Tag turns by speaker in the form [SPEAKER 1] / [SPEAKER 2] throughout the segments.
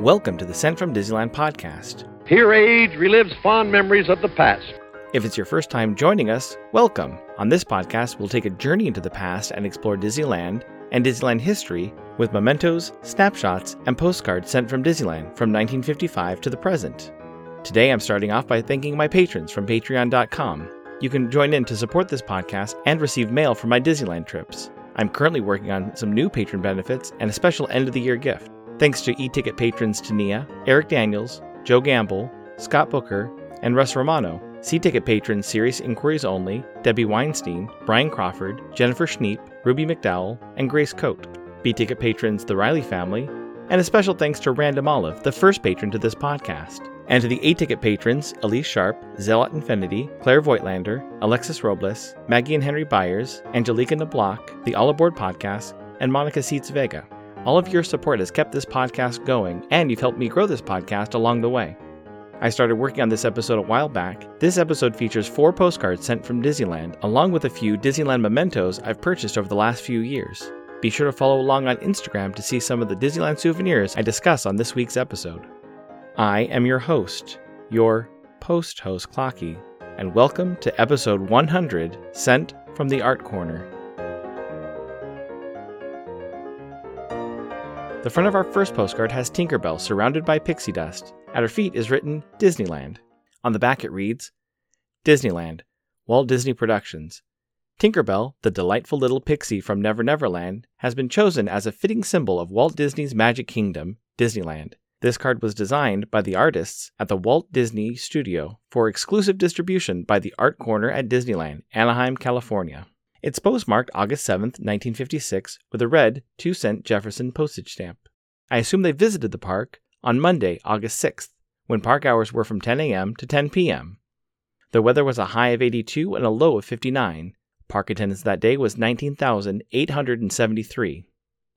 [SPEAKER 1] Welcome to the Sent from Disneyland podcast.
[SPEAKER 2] Here age relives fond memories of the past.
[SPEAKER 1] If it's your first time joining us, welcome. On this podcast, we'll take a journey into the past and explore Disneyland and Disneyland history with mementos, snapshots, and postcards sent from Disneyland from 1955 to the present. Today, I'm starting off by thanking my patrons from patreon.com. You can join in to support this podcast and receive mail from my Disneyland trips. I'm currently working on some new patron benefits and a special end of the year gift. Thanks to e ticket patrons Tania, Eric Daniels, Joe Gamble, Scott Booker, and Russ Romano. C ticket patrons Serious Inquiries Only, Debbie Weinstein, Brian Crawford, Jennifer Schneep, Ruby McDowell, and Grace Coate. B ticket patrons The Riley Family, and a special thanks to Random Olive, the first patron to this podcast. And to the A ticket patrons Elise Sharp, Zealot Infinity, Claire Voigtlander, Alexis Robles, Maggie and Henry Byers, Angelica Nablock, the All Aboard Podcast, and Monica Seitz Vega. All of your support has kept this podcast going, and you've helped me grow this podcast along the way. I started working on this episode a while back. This episode features four postcards sent from Disneyland, along with a few Disneyland mementos I've purchased over the last few years. Be sure to follow along on Instagram to see some of the Disneyland souvenirs I discuss on this week's episode. I am your host, your post host Clocky, and welcome to episode 100 Sent from the Art Corner. The front of our first postcard has Tinkerbell surrounded by pixie dust. At her feet is written Disneyland. On the back it reads Disneyland, Walt Disney Productions. Tinkerbell, the delightful little pixie from Never Never Land, has been chosen as a fitting symbol of Walt Disney's Magic Kingdom, Disneyland. This card was designed by the artists at the Walt Disney Studio for exclusive distribution by the Art Corner at Disneyland, Anaheim, California. It's postmarked August 7, 1956, with a red 2 cent Jefferson postage stamp. I assume they visited the park on Monday, August 6th, when park hours were from 10 a.m. to 10 p.m. The weather was a high of 82 and a low of 59. Park attendance that day was 19,873.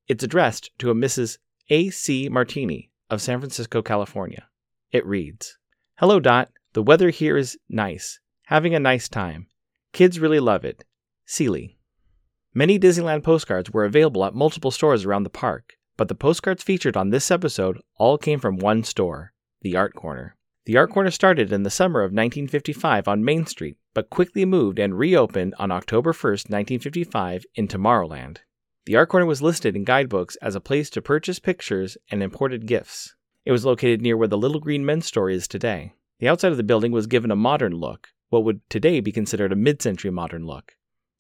[SPEAKER 1] It's addressed to a Mrs. A. C. Martini of San Francisco, California. It reads Hello, Dot. The weather here is nice. Having a nice time. Kids really love it. Sealy. Many Disneyland postcards were available at multiple stores around the park, but the postcards featured on this episode all came from one store, the Art Corner. The Art Corner started in the summer of 1955 on Main Street, but quickly moved and reopened on October 1, 1955, in Tomorrowland. The Art Corner was listed in guidebooks as a place to purchase pictures and imported gifts. It was located near where the Little Green Men store is today. The outside of the building was given a modern look, what would today be considered a mid century modern look.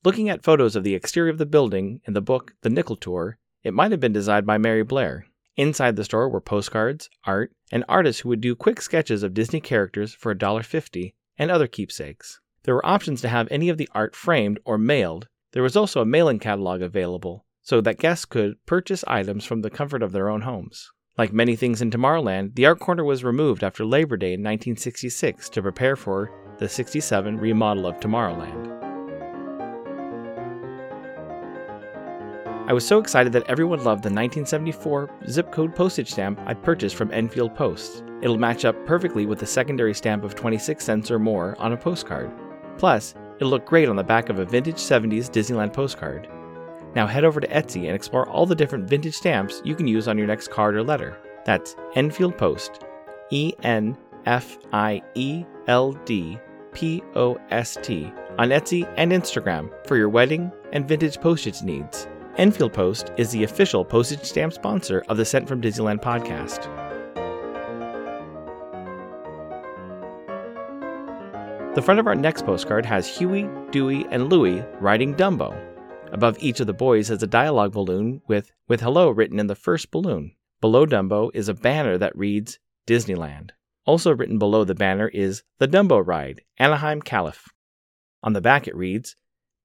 [SPEAKER 1] Looking at photos of the exterior of the building in the book The Nickel Tour, it might have been designed by Mary Blair. Inside the store were postcards, art, and artists who would do quick sketches of Disney characters for $1.50 and other keepsakes. There were options to have any of the art framed or mailed. There was also a mailing catalog available so that guests could purchase items from the comfort of their own homes. Like many things in Tomorrowland, the art corner was removed after Labor Day in 1966 to prepare for the 67 remodel of Tomorrowland. I was so excited that everyone loved the 1974 zip code postage stamp I purchased from Enfield Post. It'll match up perfectly with the secondary stamp of 26 cents or more on a postcard. Plus, it'll look great on the back of a vintage 70s Disneyland postcard. Now head over to Etsy and explore all the different vintage stamps you can use on your next card or letter. That's Enfield Post. E N F I E L D P O S T on Etsy and Instagram for your wedding and vintage postage needs. Enfield Post is the official postage stamp sponsor of the Sent from Disneyland podcast. The front of our next postcard has Huey, Dewey, and Louie riding Dumbo. Above each of the boys is a dialogue balloon with, with hello written in the first balloon. Below Dumbo is a banner that reads Disneyland. Also written below the banner is The Dumbo Ride, Anaheim, Calif. On the back it reads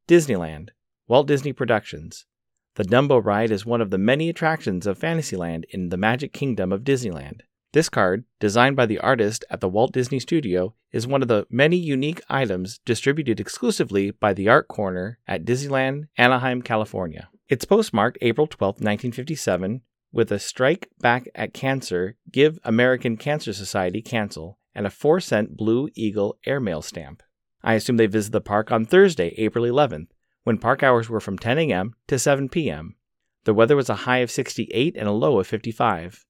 [SPEAKER 1] Disneyland, Walt Disney Productions, the Dumbo ride is one of the many attractions of Fantasyland in the Magic Kingdom of Disneyland. This card, designed by the artist at the Walt Disney Studio, is one of the many unique items distributed exclusively by the Art Corner at Disneyland, Anaheim, California. It's postmarked April 12, 1957, with a strike back at cancer, give American Cancer Society cancel, and a 4 cent Blue Eagle airmail stamp. I assume they visit the park on Thursday, April 11th, when park hours were from 10 a.m. to 7 p.m. The weather was a high of 68 and a low of 55.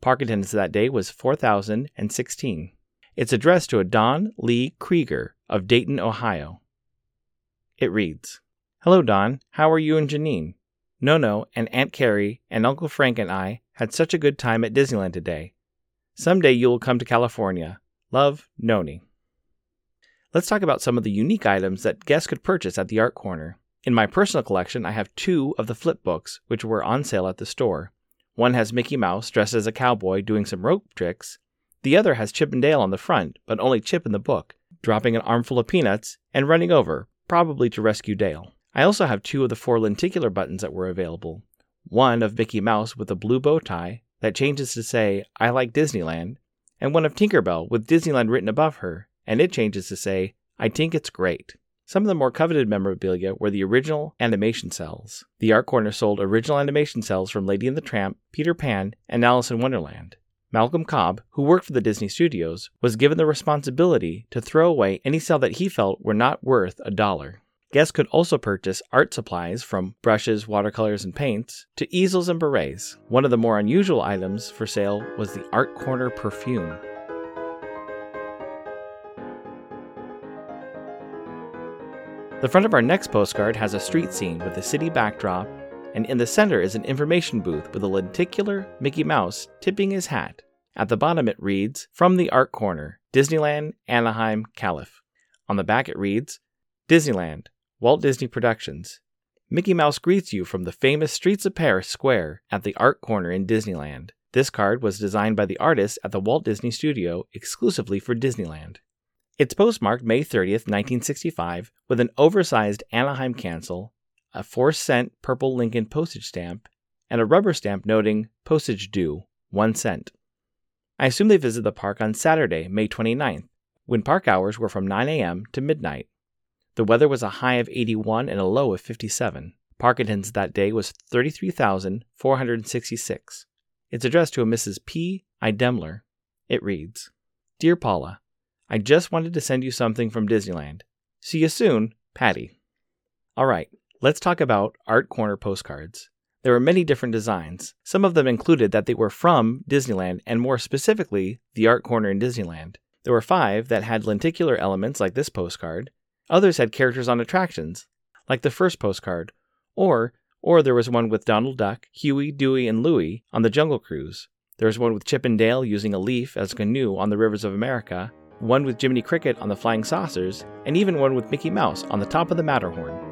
[SPEAKER 1] Park attendance that day was 4,016. It's addressed to a Don Lee Krieger of Dayton, Ohio. It reads Hello, Don. How are you and Janine? Nono and Aunt Carrie and Uncle Frank and I had such a good time at Disneyland today. Someday you will come to California. Love, Noni. Let's talk about some of the unique items that guests could purchase at the Art Corner. In my personal collection, I have two of the flip books, which were on sale at the store. One has Mickey Mouse dressed as a cowboy doing some rope tricks, the other has Chip and Dale on the front, but only Chip in the book, dropping an armful of peanuts and running over, probably to rescue Dale. I also have two of the four lenticular buttons that were available. One of Mickey Mouse with a blue bow tie that changes to say, I like Disneyland, and one of Tinkerbell with Disneyland written above her, and it changes to say, I think it's great. Some of the more coveted memorabilia were the original animation cels. The Art Corner sold original animation cels from Lady and the Tramp, Peter Pan, and Alice in Wonderland. Malcolm Cobb, who worked for the Disney Studios, was given the responsibility to throw away any cel that he felt were not worth a dollar. Guests could also purchase art supplies from brushes, watercolors, and paints to easels and berets. One of the more unusual items for sale was the Art Corner perfume. The front of our next postcard has a street scene with a city backdrop and in the center is an information booth with a lenticular Mickey Mouse tipping his hat. At the bottom, it reads From the Art Corner, Disneyland, Anaheim, Calif. On the back, it reads Disneyland, Walt Disney Productions. Mickey Mouse greets you from the famous Streets of Paris Square at the Art Corner in Disneyland. This card was designed by the artist at the Walt Disney Studio exclusively for Disneyland. It's postmarked May 30th, 1965, with an oversized Anaheim cancel a 4 cent purple Lincoln postage stamp, and a rubber stamp noting postage due, 1 cent. I assume they visited the park on Saturday, May 29th, when park hours were from 9 a.m. to midnight. The weather was a high of 81 and a low of 57. Park attendance that day was 33,466. It's addressed to a Mrs. P. I. Demler. It reads Dear Paula, I just wanted to send you something from Disneyland. See you soon, Patty. All right, Let's talk about Art Corner postcards. There were many different designs. Some of them included that they were from Disneyland and more specifically, the Art Corner in Disneyland. There were five that had lenticular elements like this postcard. Others had characters on attractions, like the first postcard, or or there was one with Donald Duck, Huey, Dewey, and Louie on the Jungle Cruise. There was one with Chip and Dale using a leaf as a canoe on the rivers of America, one with Jiminy Cricket on the Flying Saucers, and even one with Mickey Mouse on the top of the Matterhorn.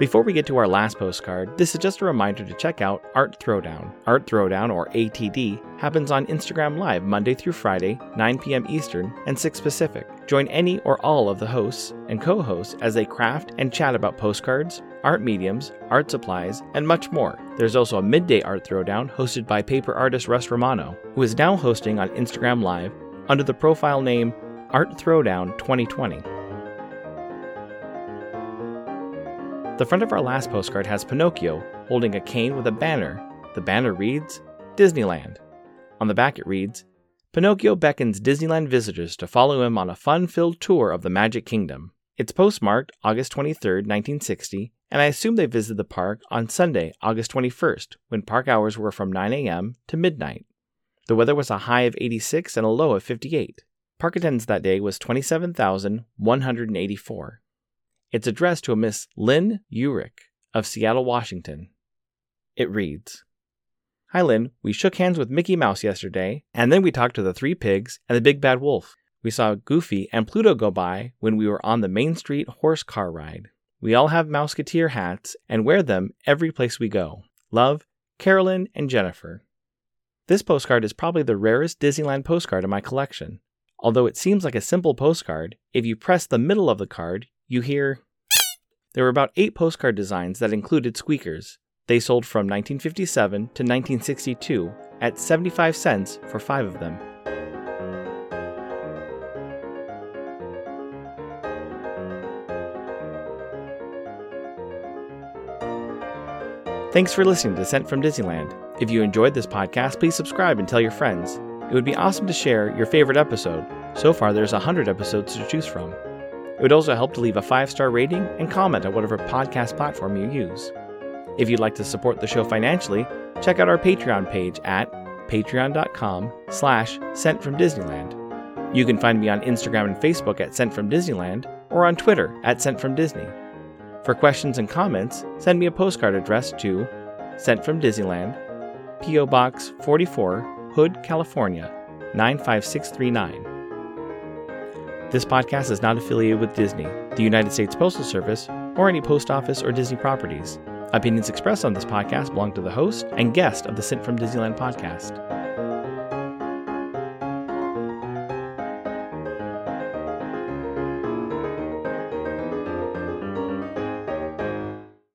[SPEAKER 1] Before we get to our last postcard, this is just a reminder to check out Art Throwdown. Art Throwdown, or ATD, happens on Instagram Live Monday through Friday, 9 p.m. Eastern and 6 Pacific. Join any or all of the hosts and co hosts as they craft and chat about postcards, art mediums, art supplies, and much more. There's also a midday art throwdown hosted by paper artist Russ Romano, who is now hosting on Instagram Live under the profile name Art Throwdown 2020. The front of our last postcard has Pinocchio holding a cane with a banner. The banner reads Disneyland. On the back it reads Pinocchio beckons Disneyland visitors to follow him on a fun filled tour of the Magic Kingdom. It's postmarked August 23, 1960, and I assume they visited the park on Sunday, August 21st, when park hours were from 9 a.m. to midnight. The weather was a high of 86 and a low of 58. Park attendance that day was 27,184. It's addressed to a Miss Lynn Urich of Seattle, Washington. It reads Hi, Lynn. We shook hands with Mickey Mouse yesterday, and then we talked to the three pigs and the big bad wolf. We saw Goofy and Pluto go by when we were on the Main Street horse car ride. We all have Mouseketeer hats and wear them every place we go. Love, Carolyn and Jennifer. This postcard is probably the rarest Disneyland postcard in my collection. Although it seems like a simple postcard, if you press the middle of the card, you hear. There were about eight postcard designs that included squeakers. They sold from 1957 to 1962 at 75 cents for five of them. Thanks for listening to Sent from Disneyland. If you enjoyed this podcast, please subscribe and tell your friends. It would be awesome to share your favorite episode. So far, there's 100 episodes to choose from. It would also help to leave a five star rating and comment on whatever podcast platform you use. If you'd like to support the show financially, check out our Patreon page at patreon.com slash sent from Disneyland. You can find me on Instagram and Facebook at Sent from Disneyland or on Twitter at Sent from Disney. For questions and comments, send me a postcard addressed to Sent from Disneyland, P.O. Box 44, Hood, California 95639. This podcast is not affiliated with Disney, the United States Postal Service, or any post office or Disney properties. Opinions expressed on this podcast belong to the host and guest of the Sent from Disneyland podcast.